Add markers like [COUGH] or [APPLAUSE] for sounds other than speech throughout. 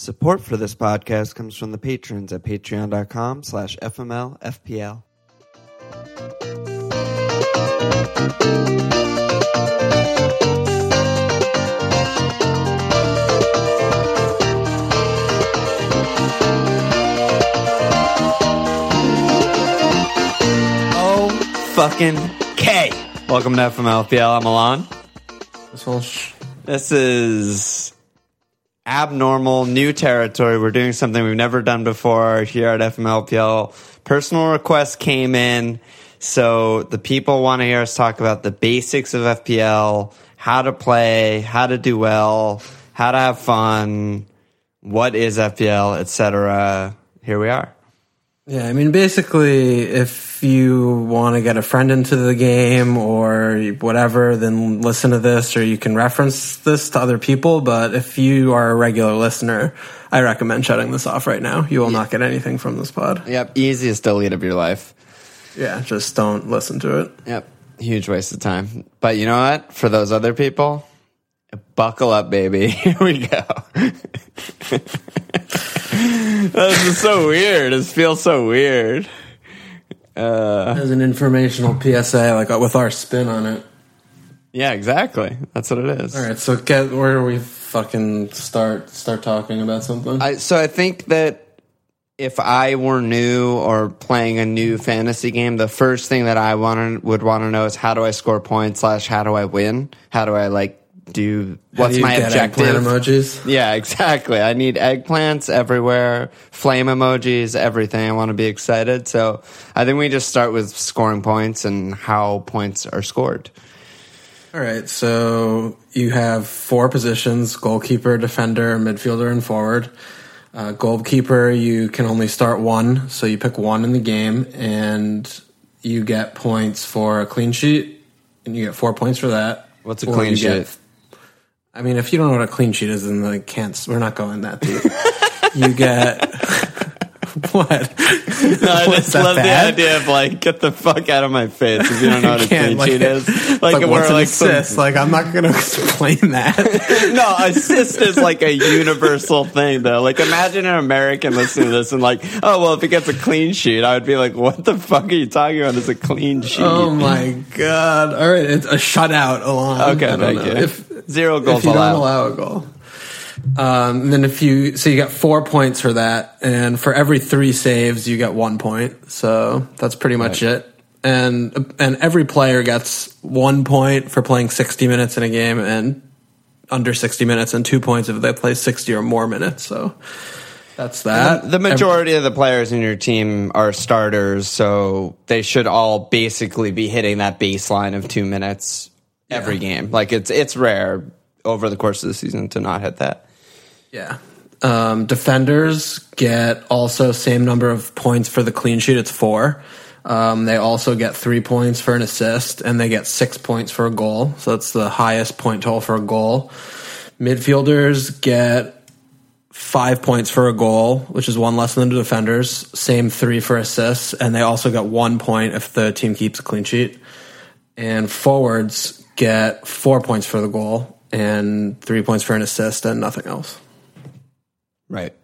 Support for this podcast comes from the patrons at patreon.com slash fmlfpl. Oh, fucking K. Welcome to FMLFPL. I'm Alon. This This is abnormal, new territory. We're doing something we've never done before here at FMLFPL. Personal requests came in, so the people want to hear us talk about the basics of FPL, how to play, how to do well, how to have fun, what is FPL, etc. Here we are. Yeah, I mean, basically, if you want to get a friend into the game or whatever, then listen to this, or you can reference this to other people. But if you are a regular listener, I recommend shutting this off right now. You will not get anything from this pod. Yep, easiest delete of your life. Yeah, just don't listen to it. Yep. Huge waste of time. But you know what? For those other people, buckle up, baby. [LAUGHS] Here we go. [LAUGHS] this is so weird. This feels so weird. As an informational PSA, like uh, with our spin on it. Yeah, exactly. That's what it is. All right, so get where do we fucking start start talking about something? I, so I think that if I were new or playing a new fantasy game, the first thing that I want would want to know is how do I score points slash how do I win? How do I like do what's do my objective? eggplant emojis. Yeah, [LAUGHS] exactly. I need eggplants everywhere, flame emojis, everything. I want to be excited. So I think we just start with scoring points and how points are scored. All right, so you have four positions goalkeeper, defender, midfielder, and forward. Uh, goalkeeper, you can only start one, so you pick one in the game, and you get points for a clean sheet, and you get four points for that. What's a Or clean sheet? I mean, if you don't know what a clean sheet is, then I can't. We're not going that deep. you get [LAUGHS] what? No, I [LAUGHS] just love bad? the idea of like, get the fuck out of my face if you don't know what a [LAUGHS] clean like- sheet is. Like, Like, we're like some- Like, I'm not going to explain that. no, assist is like a universal thing, though. Like, imagine an American listening to this and like, oh well, if it gets a clean sheet, I would be like, what the fuck are you talking about? It's a clean sheet. Oh my god! All right, it's a shutout alone. Okay, thank know. you. If, Zero goals if you allowed. don't allow a goal, um, and then if you so you get four points for that, and for every three saves you get one point. So that's pretty much Right. it. And and every player gets one point for playing sixty minutes in a game, and under sixty minutes, and two points if they play sixty or more minutes. So that's that. The majority of the players in your team are starters, so they should all basically be hitting that baseline of two minutes every game. Like it's it's rare over the course of the season to not hit that. Yeah. Um, defenders get also same number of points for the clean sheet. It's four. Um, they also get three points for an assist, and they get six points for a goal. So that's the highest point total for a goal. Midfielders get five points for a goal, which is one less than the defenders. Same three for assists, and they also get one point if the team keeps a clean sheet. And forwards get four points for the goal and three points for an assist and nothing else. Right.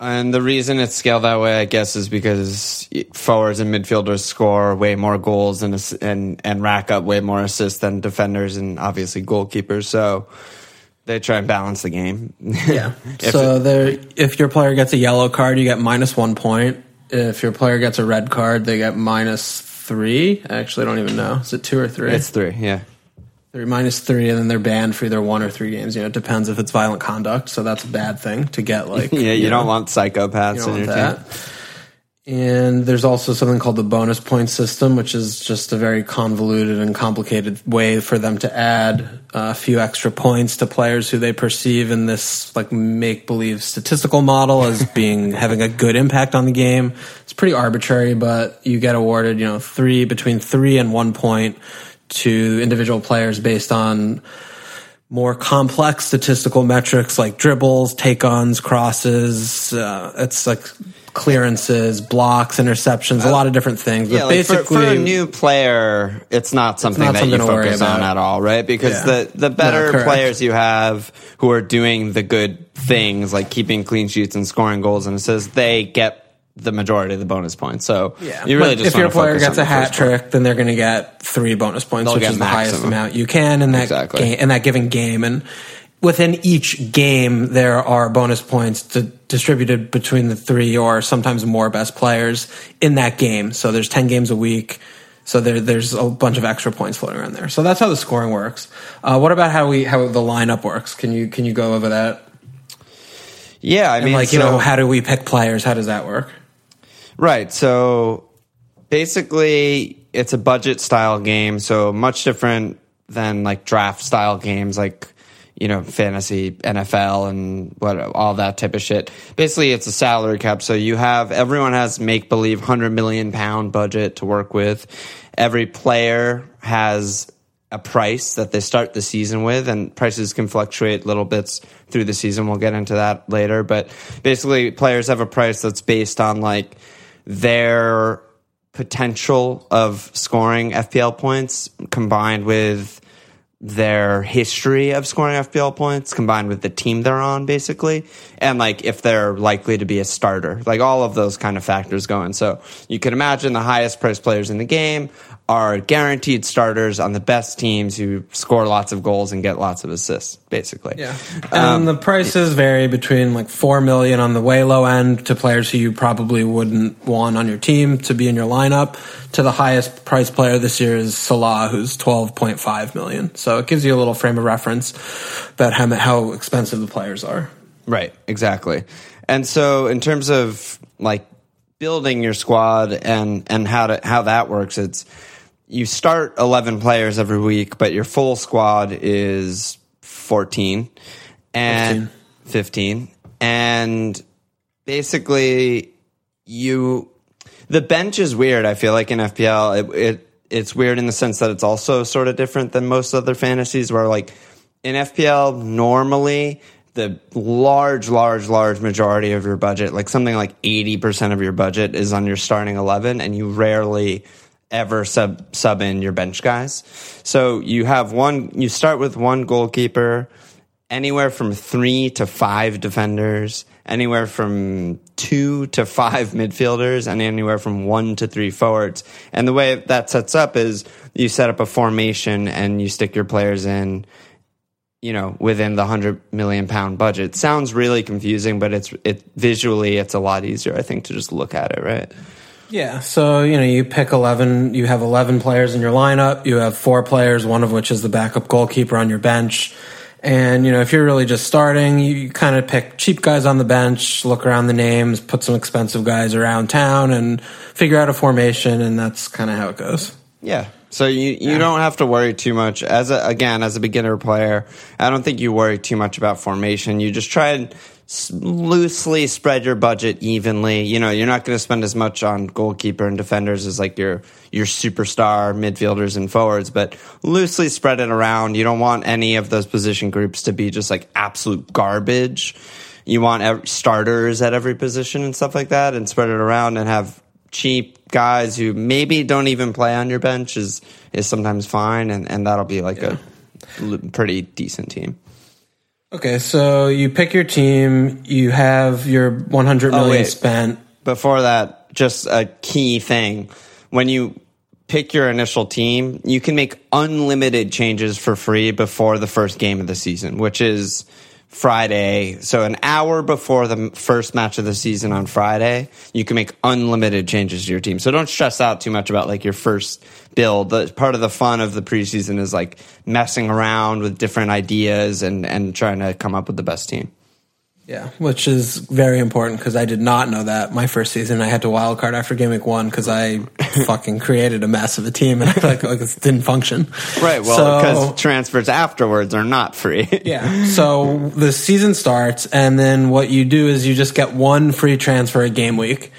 And the reason it's scaled that way, I guess, is because forwards and midfielders score way more goals and and and rack up way more assists than defenders and obviously goalkeepers. So they try and balance the game. Yeah. [LAUGHS] So there, if your player gets a yellow card, you get minus one point. If your player gets a red card, they get minus three. Actually, I actually don't even know. Is it two or three? it's three. Yeah. They're minus three, and then they're banned for either one or three games. You know, it depends if it's violent conduct. So that's a bad thing to get. Like, [LAUGHS] Yeah. You, know, don't want psychopaths you don't in want your team. And there's also something called the bonus point system, which is just a very convoluted and complicated way for them to add a few extra points to players who they perceive in this like make believe statistical model as [LAUGHS] being having a good impact on the game. It's pretty arbitrary, but you get awarded, you know, three between three and one point to individual players based on more complex statistical metrics like dribbles, take ons, crosses. Uh, it's like clearances, blocks, interceptions, a lot of different things. Yeah, but like for, basically, for a new player, it's not something not that something you to focus on at all, right? Because Yeah. the the better No, players you have who are doing the good things, like keeping clean sheets and scoring goals and assists, they get the majority of the bonus points. So Yeah. you really But just if your wanna player focus gets a hat first part. trick, then they're going to get three bonus points, They'll which get is the highest amount you can in that Exactly. game, in that given game. And within each game, there are bonus points to, distributed between the three or sometimes more best players in that game. So there's ten games a week. So there, there's a bunch of extra points floating around there. So that's how the scoring works. Uh, what about how we how the lineup works? Can you can you go over that? Yeah, I And mean, like you so- know, how do we pick players? How does that work? Right. So basically, it's a budget style game. So much different than like draft style games, like you know, fantasy, NFL, and what all that type of shit. Basically, it's a salary cap. So you have everyone has make believe hundred million pound budget to work with. Every player has a price that they start the season with, and prices can fluctuate little bits through the season. We'll get into that later. But basically, players have a price that's based on like their potential of scoring FPL points combined with their history of scoring FPL points combined with the team they're on, basically, and like if they're likely to be a starter. Like all of those kind of factors going. So you can imagine the highest priced players in the game are guaranteed starters on the best teams who score lots of goals and get lots of assists, basically. Yeah. Um, and the prices vary between like four million on the way low end to players who you probably wouldn't want on your team to be in your lineup to the highest price player this year is Salah, who's twelve point five million. So it gives you a little frame of reference about how how expensive the players are. Right, exactly. And so in terms of like building your squad and and how to how that works, it's you start 11 players every week, but your full squad is 14 and 15. And basically you the bench is weird, I feel like in FPL. It, it it's weird in the sense that it's also sort of different than most other fantasies where like in FPL normally the large, large, large majority of your budget, like something like 80% of your budget is on your starting 11 and you rarely ever sub sub in your bench guys. So you have one you start with one goalkeeper, anywhere from 3 to 5 defenders, anywhere from 2 to 5 [LAUGHS] midfielders and anywhere from 1 to 3 forwards. And the way that sets up is you set up a formation and you stick your players in you know within the 100 million pound budget sounds really confusing but it's it visually it's a lot easier i think to just look at it right Yeah. So, you know, you pick 11, you have 11 players in your lineup, you have four players, one of which is the backup goalkeeper on your bench. And, you know, if you're really just starting, you, you kind of pick cheap guys on the bench, look around the names, put some expensive guys around town and figure out a formation. And that's kind of how it goes. yeah so you you don't have to worry too much as a again as a beginner player i don't think you worry too much about formation you just try and loosely spread your budget evenly. You know you're not going to spend as much on goalkeeper and defenders as like your your superstar midfielders and forwards but loosely spread it around. You don't want any of those position groups to be just like absolute garbage. You want ev- starters at every position and stuff like that and spread it around and have cheap guys who maybe don't even play on your bench is is sometimes fine and, and that'll be like a l- pretty decent team Okay. So you pick your team, you have your 100 million wait. spent. before that just a key thing when you pick your initial team you can make unlimited changes for free before the first game of the season which is Friday. So an hour before the first match of the season on Friday, you can make unlimited changes to your team. So don't stress out too much about like your first build. The, part of the fun of the preseason is like messing around with different ideas and and trying to come up with the best team. Yeah, which is very important because I did not know that my first season. I had to wild card after game week one because I [LAUGHS] fucking created a mess of a team and I like, like it didn't function. Right. Well, because transfers afterwards are not free. [LAUGHS] yeah. So the season starts, and then what you do is you just get one free transfer a game week.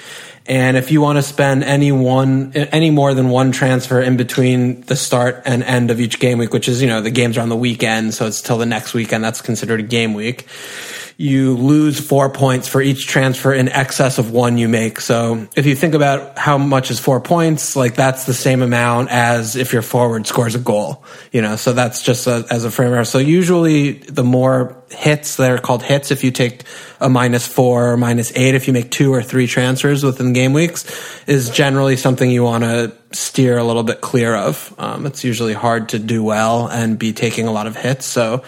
And if you want to spend any one, any more than one transfer in between the start and end of each game week, which is, you know, the games are on the weekend, so it's till the next weekend, that's considered a game week you lose four points for each transfer in excess of one you make. So if you think about how much is four points, like that's the same amount as if your forward scores a goal, you know, so that's just a, as a framework. So usually the more hits, they're called hits if you take a minus four or minus eight, if you make two or three transfers within game weeks is generally something you want to steer a little bit clear of. Um, it's usually hard to do well and be taking a lot of hits. So,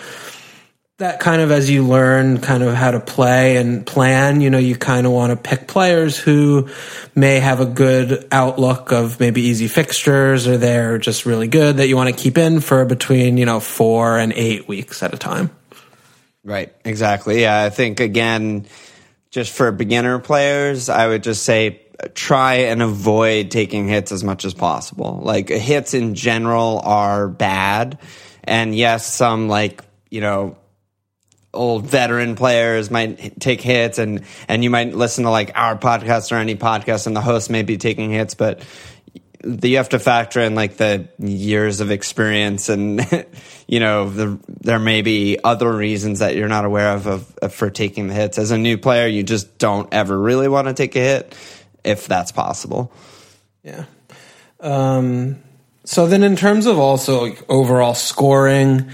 that kind of as you learn kind of how to play and plan, you know, you kind of want to pick players who may have a good outlook of maybe easy fixtures or they're just really good that you want to keep in for between, you know, four and eight weeks at a time. Right. Exactly. Yeah. I think again, just for beginner players, I would just say uh, try and avoid taking hits as much as possible. Like hits in general are bad. And yes, some like, you know, old veteran players might take hits and and you might listen to like our podcast or any podcast and the host may be taking hits but you have to factor in like the years of experience and [LAUGHS] you know the, there may be other reasons that you're not aware of, of, of for taking the hits. As a new player you just don't ever really want to take a hit if that's possible. Yeah. Um so then in terms of also like overall scoring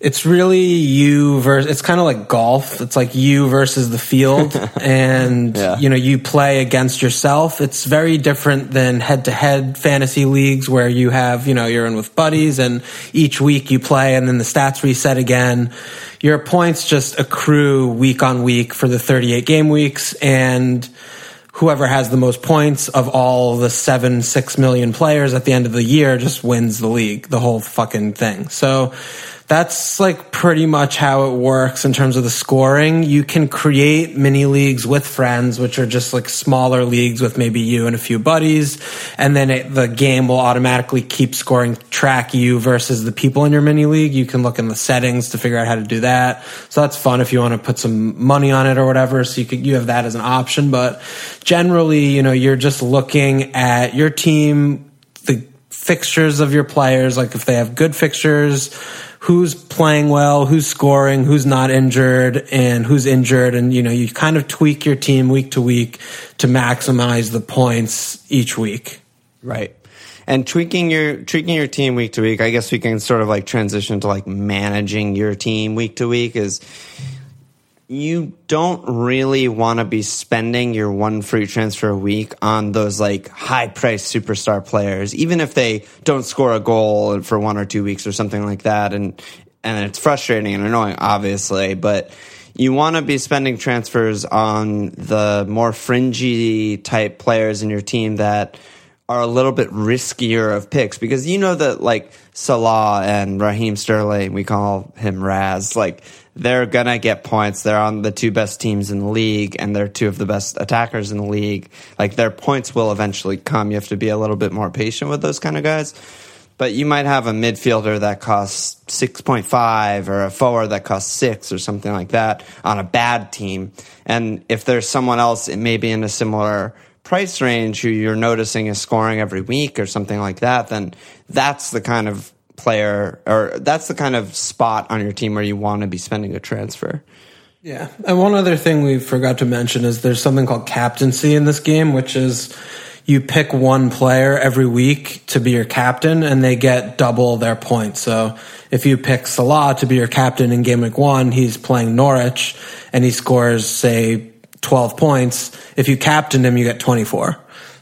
it's really you versus it's kind of like golf it's like you versus the field [LAUGHS] and yeah. you know you play against yourself it's very different than head to head fantasy leagues where you have you know you're in with buddies and each week you play and then the stats reset again your points just accrue week on week for the 38 game weeks and whoever has the most points of all the seven, six million players at the end of the year just wins the league, the whole fucking thing. So that's like pretty much how it works in terms of the scoring. You can create mini leagues with friends, which are just like smaller leagues with maybe you and a few buddies. And then it, the game will automatically keep scoring track you versus the people in your mini league. You can look in the settings to figure out how to do that. So that's fun if you want to put some money on it or whatever. So you could, you have that as an option. But generally, you know, you're just looking at your team, the fixtures of your players, like if they have good fixtures, who's playing well, who's scoring, who's not injured, and who's injured. And, you know, you kind of tweak your team week to week to maximize the points each week. Right. And tweaking your tweaking your team week to week, I guess we can sort of like transition to like managing your team week to week is you don't really want to be spending your one free transfer a week on those like high priced superstar players, even if they don't score a goal for one or two weeks or something like that. And, and it's frustrating and annoying, obviously, but you want to be spending transfers on the more fringy type players in your team that are a little bit riskier of picks because you know that like Salah and Raheem Sterling, we call him Raz, like they're gonna get points. They're on the two best teams in the league, and they're two of the best attackers in the league. Like their points will eventually come. You have to be a little bit more patient with those kind of guys. But you might have a midfielder that costs six point five, or a forward that costs six, or something like that on a bad team. And if there's someone else, it may be in a similar price range who you're noticing is scoring every week or something like that, then that's the kind of player or that's the kind of spot on your team where you want to be spending a transfer. Yeah. And one other thing we forgot to mention is there's something called captaincy in this game, which is you pick one player every week to be your captain and they get double their points. So if you pick Salah to be your captain in game week one, he's playing Norwich and he scores, say, 12 points. If you captain him, you get 24.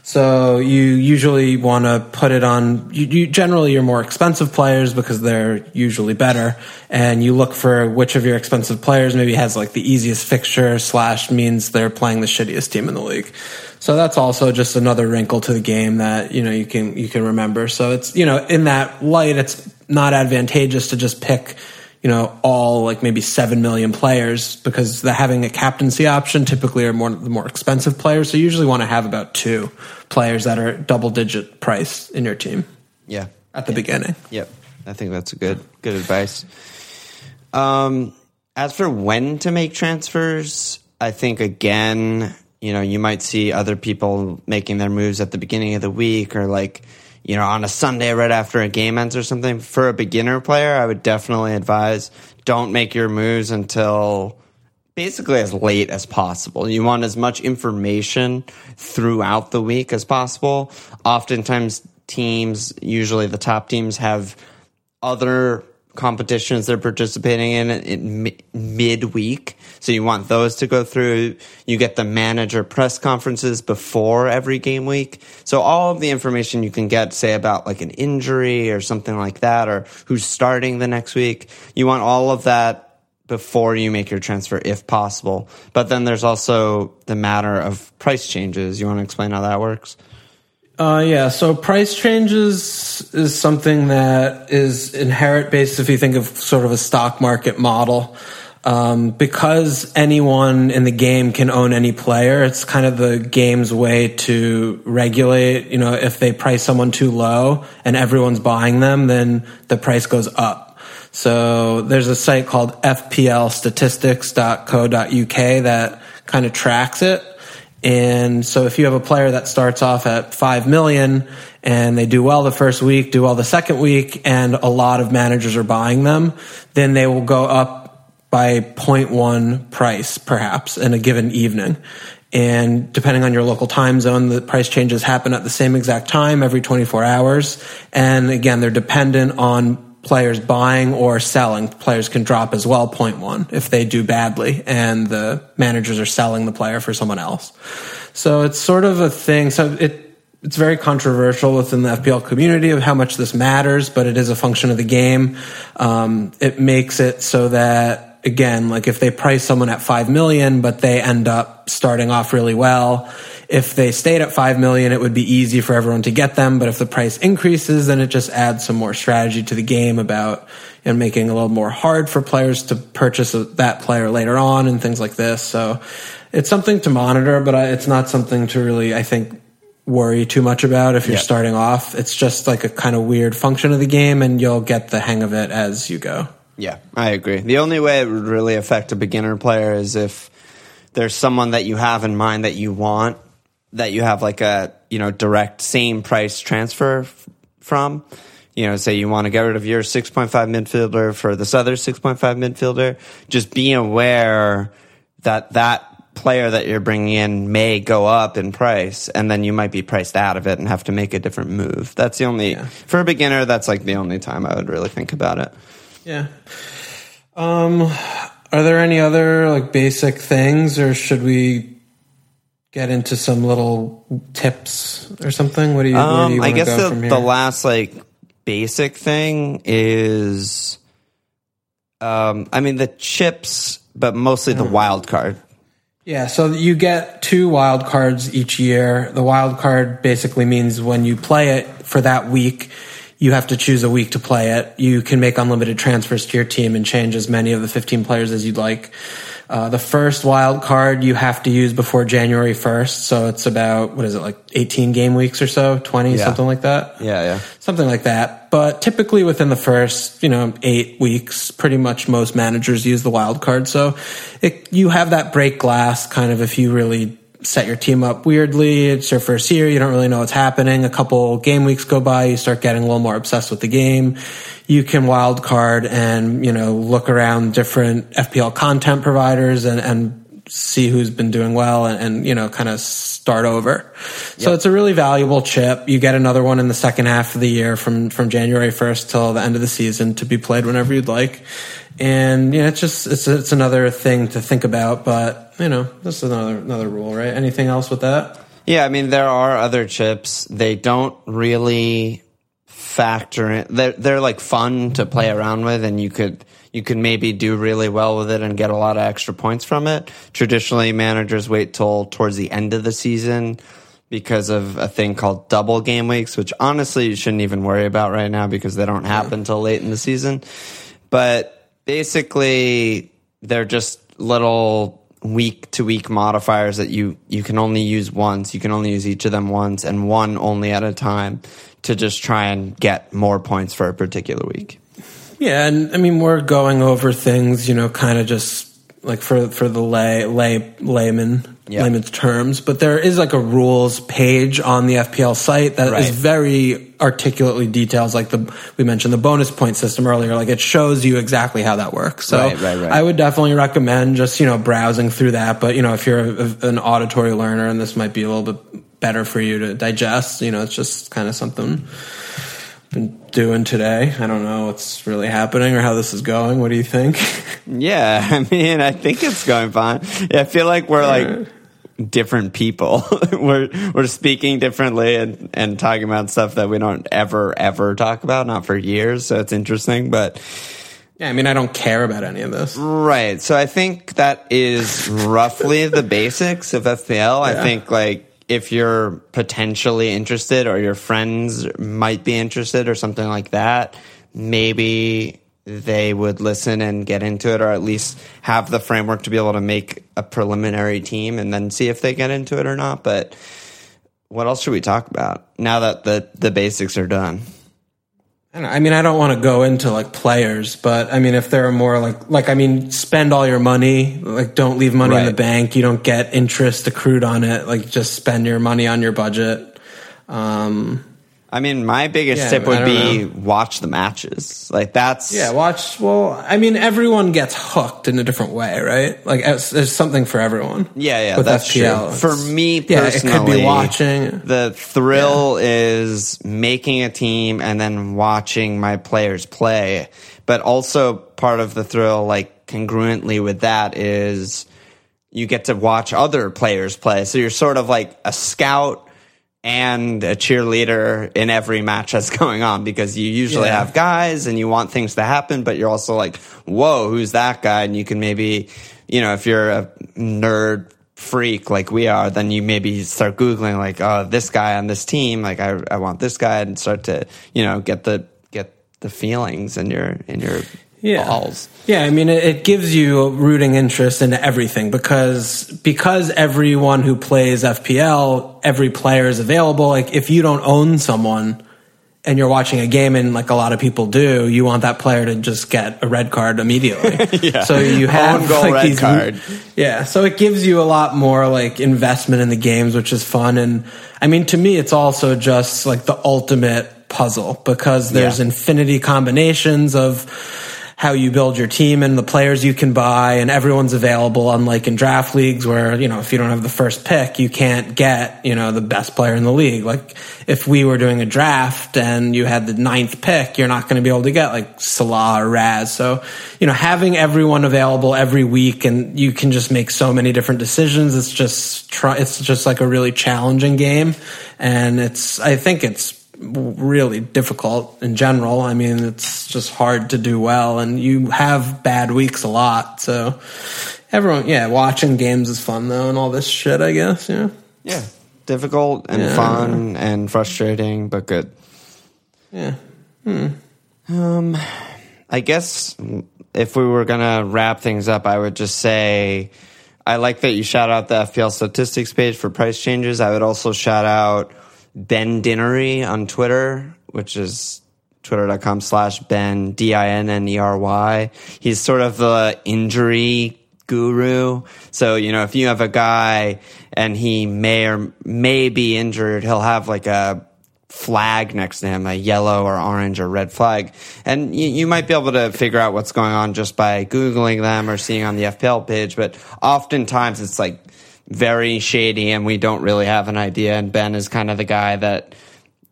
So you usually want to put it on. You, you, generally your more expensive players because they're usually better, and you look for which of your expensive players maybe has like the easiest fixture slash means they're playing the shittiest team in the league. So that's also just another wrinkle to the game that you know you can you can remember. So it's you know in that light, it's not advantageous to just pick you know, all like maybe 7 million players because the having a captaincy option typically are more the more expensive players. So you usually want to have about two players that are double digit price in your team. Yeah. At the yeah. beginning. Yep. I think that's a good good advice. Um as for when to make transfers, I think again, you know, you might see other people making their moves at the beginning of the week or like you know, on a Sunday right after a game ends or something. For a beginner player, I would definitely advise don't make your moves until basically as late as possible. You want as much information throughout the week as possible. Oftentimes, teams, usually the top teams, have other competitions they're participating in, in midweek. So you want those to go through. You get the manager press conferences before every game week. So all of the information you can get, say about like an injury or something like that, or who's starting the next week. You want all of that before you make your transfer if possible. But then there's also the matter of price changes. You want to explain how that works? Uh, yeah, so price changes is something that is inherent based if you think of sort of a stock market model. Um, because anyone in the game can own any player, it's kind of the game's way to regulate. You know, if they price someone too low and everyone's buying them, then the price goes up. So there's a site called fplstatistics.co.uk that kind of tracks it. And so if you have a player that starts off at 5 million and they do well the first week, do well the second week, and a lot of managers are buying them, then they will go up by 0.1 price perhaps in a given evening. And depending on your local time zone, the price changes happen at the same exact time every 24 hours. And again, they're dependent on players buying or selling. Players can drop as well, point one, if they do badly and the managers are selling the player for someone else. So it's sort of a thing. So it, it's very controversial within the FPL community of how much this matters, but it is a function of the game. Um, it makes it so that again, like if they price someone at five million, but they end up starting off really well, if they stayed at 5 million, it would be easy for everyone to get them. But if the price increases, then it just adds some more strategy to the game about you know, making a little more hard for players to purchase that player later on and things like this. So it's something to monitor, but it's not something to really, I think, worry too much about if you're yep. starting off. It's just like a kind of weird function of the game and you'll get the hang of it as you go. Yeah, I agree. The only way it would really affect a beginner player is if there's someone that you have in mind that you want that you have like a you know direct same price transfer f- from. You know, say you want to get rid of your 6.5 midfielder for this other 6.5 midfielder. Just be aware that that player that you're bringing in may go up in price and then you might be priced out of it and have to make a different move. That's the only, yeah. for a beginner, that's like the only time I would really think about it. Yeah. Um, are there any other like basic things or should we get into some little tips or something? What do you? Um, do you I guess the, the last like basic thing is, um, I mean the chips, but mostly the mm. wild card. Yeah, so you get two wild cards each year. The wild card basically means when you play it for that week, you have to choose a week to play it. You can make unlimited transfers to your team and change as many of the 15 players as you'd like. Uh, the first wild card you have to use before January 1st. So it's about, what is it, like 18 game weeks or so? 20, yeah. something like that? Yeah, yeah. Something like that. But typically within the first, you know, eight weeks, pretty much most managers use the wild card. So it, you have that break glass kind of if you really set your team up weirdly. It's your first year. You don't really know what's happening. A couple game weeks go by. You start getting a little more obsessed with the game. You can wild card and, you know, look around different FPL content providers and, and see who's been doing well and, and you know, kind of start over. So it's a really valuable chip. You get another one in the second half of the year from, from January 1st till the end of the season to be played whenever you'd like. And, you know, it's just, it's, it's another thing to think about, but you know, that's another another rule, right? Anything else with that? Yeah, I mean, there are other chips. They don't really factor in. They're they're like fun to play around with, and you could you could maybe do really well with it and get a lot of extra points from it. Traditionally, managers wait till towards the end of the season because of a thing called double game weeks, which honestly you shouldn't even worry about right now because they don't happen till late in the season. But basically they're just little week to week modifiers that you you can only use once. You can only use each of them once and one only at a time to just try and get more points for a particular week. Yeah, and I mean we're going over things, you know, kind of just like for for the lay lay layman Yeah. layman's terms, but there is like a rules page on the FPL site that is Right. very articulately details like the we mentioned the bonus point system earlier like it shows you exactly how that works so right, right. i would definitely recommend just you know browsing through that but you know if you're a, an auditory learner and this might be a little bit better for you to digest you know it's just kind of something been doing today i don't know what's really happening or how this is going what do you think [LAUGHS] Yeah, [LAUGHS] I mean, I think it's going fine. I feel like we're like different people. [LAUGHS] we're we're speaking differently and and talking about stuff that we don't ever ever talk about, not for years. So it's interesting, but yeah i mean i don't care about any of this right. So I think that is roughly the basics of FPL. I Yeah. think like if you're potentially interested or your friends might be interested or something like that, maybe they would listen and get into it or at least have the framework to be able to make a preliminary team and then see if they get into it or not. But what else should we talk about now that the, the basics are done? I I mean, I don't want to go into like players, but I mean, if there are more like, like, I mean, spend all your money, like, don't leave money in the bank. You don't get interest accrued on it. Like, just spend your money on your budget. Um, I mean, my biggest Yeah, tip would be watch the matches. Like that's yeah, watch. Well, I mean, everyone gets hooked in a different way, right? Like, it's- there's something for everyone. Yeah, yeah, with that's FPL. true. For me yeah, it could be watching. The thrill is making a team and then watching my players play. But also part of the thrill, like congruently with that, is you get to watch other players play. So you're sort of like a scout and a cheerleader in every match that's [LAUGHS] going on because you usually Yeah. have guys and you want things to happen, but you're also like, whoa, who's that guy? And you can maybe, you know, if you're a nerd freak like we are, then you maybe start Googling like, oh, this guy on this team, like I, I want this guy and start to, you know, get the, get the feelings in your, in your Yeah. balls. Yeah, I mean, it, it gives you a rooting interest into everything because because everyone who plays FPL, every player is available. Like, if you don't own someone and you're watching a game, and like a lot of people do, you want that player to just get a red card immediately. [LAUGHS] Yeah. So you have Own goal like red these, card. Yeah, so it gives you a lot more like investment in the games, which is fun. And I mean, to me, it's also just like the ultimate puzzle because there's Yeah. infinity combinations of how you build your team and the players you can buy and everyone's available unlike in draft leagues where you know if you don't have the first pick you can't get you know the best player in the league. Like if we were doing a draft and you had the ninth pick you're not going to be able to get like Salah or Raz. So you know having everyone available every week and you can just make so many different decisions it's just try it's just like a really challenging game. And it's I think it's really difficult in general. I mean, it's just hard to do well, and you have bad weeks a lot. So, everyone, yeah, watching games is fun though, and all this shit. I guess, yeah, Yeah. Difficult and Yeah. fun and frustrating, but good. yeah. um, I guess if we were gonna wrap things up, I would just say I like that you shout out the FPL statistics page for price changes. I would also shout out Ben Dinnery on Twitter, which is twitter.com slash Ben D I N N E R Y. He's sort of the injury guru. So, you know, if you have a guy and he may or may be injured, he'll have like a flag next to him, a yellow or orange or red flag. And you, you might be able to figure out what's going on just by Googling them or seeing on the FPL page. But oftentimes it's like very shady and we don't really have an idea. And Ben is kind of the guy that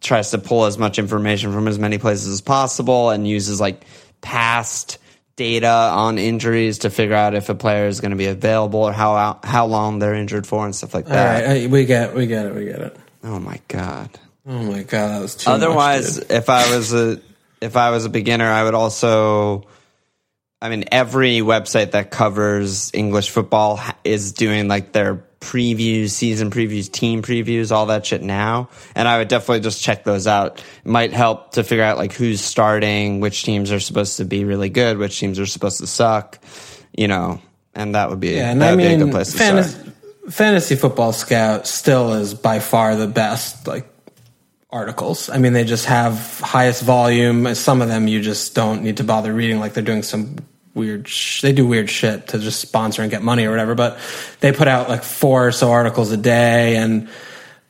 tries to pull as much information from as many places as possible and uses like past data on injuries to figure out if a player is going to be available or how how long they're injured for and stuff like that. right, I- we get, we get it, we get it. Oh my god. Oh my god, that was too. Otherwise, much, if I was a if I was a beginner, I would also. I mean, every website that covers English football is doing like their previews, season previews, team previews, all that shit now. And I would definitely just check those out. It might help to figure out like who's starting, which teams are supposed to be really good, which teams are supposed to suck, you know, and that would be, Yeah, and I be a mean, good place to fantasy, start. fantasy football scout still is by far the best like articles. I mean, they just have highest volume. Some of them you just don't need to bother reading, like they're doing some weird. Sh- they do weird shit to just sponsor and get money or whatever. But they put out like four or so articles a day, and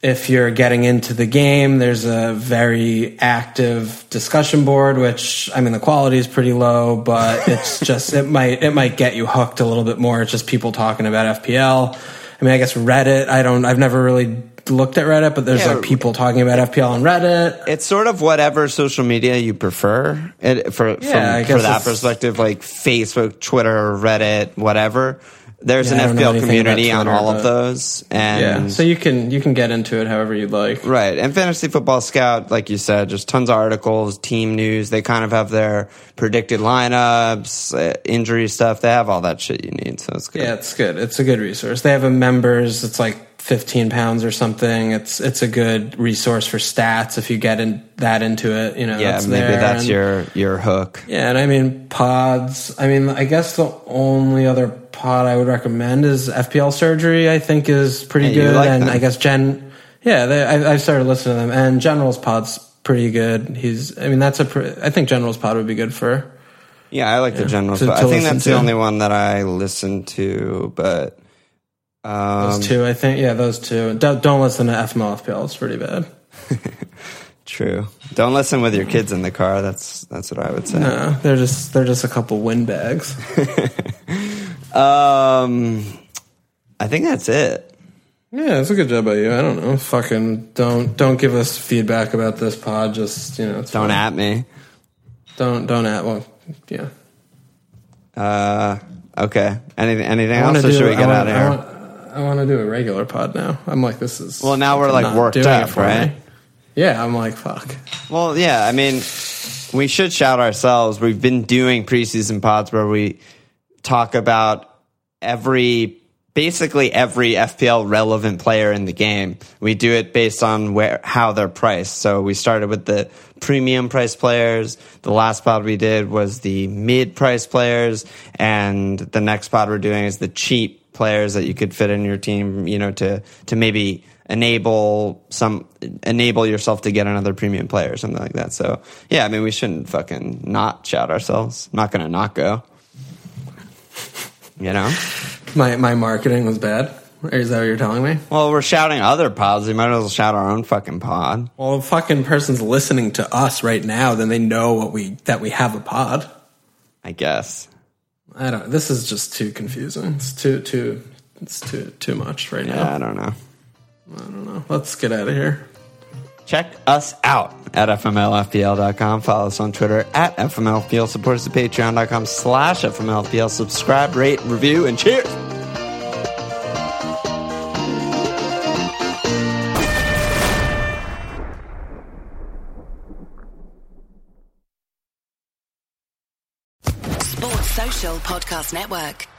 if you're getting into the game, there's a very active discussion board, which I mean the quality is pretty low, but [LAUGHS] it's just it might it might get you hooked a little bit more. It's just people talking about FPL. I mean, I guess Reddit. I don't. I've never really looked at Reddit, but there's Yeah. like people talking about FPL on Reddit. It's sort of whatever social media you prefer it, for Yeah, from, for that perspective, like Facebook, Twitter, Reddit, whatever. There's Yeah, an FPL community about on all of those, and Yeah, so you can you can get into it however you'd like. Right. And Fantasy Football Scout, like you said, just tons of articles, team news. They kind of have their predicted lineups, uh, injury stuff. They have all that shit you need. So it's good. Yeah, it's good. It's a good resource. They have a members. It's like fifteen pounds or something. It's it's a good resource for stats if you get in that into it. You know, Yeah, it's maybe there that's and- your, your hook. Yeah, and I mean pods. I mean, I guess the only other pod I would recommend is FPL Surgery. I think is pretty Yeah, you good, like and them. I guess Gen. Yeah, they, I, I started listening to them, and General's pod's pretty good. He's. I mean, that's a. Pr- I think General's pod would be good for. Yeah, I like the general. to- but to I think that's the only one that I listen to, but. Um, Those two, I think. Yeah, those two. Don't, don't listen to FML FPL. It's pretty bad. [LAUGHS] True. Don't listen with your kids in the car. That's that's what I would say. No, they're just they're just a couple windbags. [LAUGHS] Um, I think that's it. Yeah, it's a good job by you. I don't know. Fucking don't don't give us feedback about this pod. Just you know, it's Don't fine. at me. Don't don't at well, yeah. Uh, okay. Anything anything else, or do- should we get wanna- out of here? I want to do a regular pod now. I'm like, this is. Well, now we're, like, worked up, right? me. Yeah, I'm like, fuck. Well, yeah, I mean, we should shout ourselves. We've been doing preseason pods where we talk about every, basically every FPL relevant player in the game. We do it based on where how they're priced. So we started with the premium price players. The last pod we did was the mid price players, and the next pod we're doing is the cheap players that you could fit in your team. You know, to to maybe enable some enable yourself to get another premium player or something like that. So yeah, I mean we shouldn't fucking not shout ourselves. not gonna not go. You know? My my marketing was bad. Is that what you're telling me? Well, we're shouting other pods. We might as well shout our own fucking pod. Well, if fucking person's listening to us right now, then they know what we that we have a pod. I guess. I don't. This is just too confusing. It's too too. It's too too much right Yeah, now. I don't know. I don't know. Let's get out of here. Check us out at fmlfpl.com. Follow us on Twitter at fmlfpl. Support us at patreon.com slash fmlfpl. Subscribe, rate, review, and cheers! Podcast Network.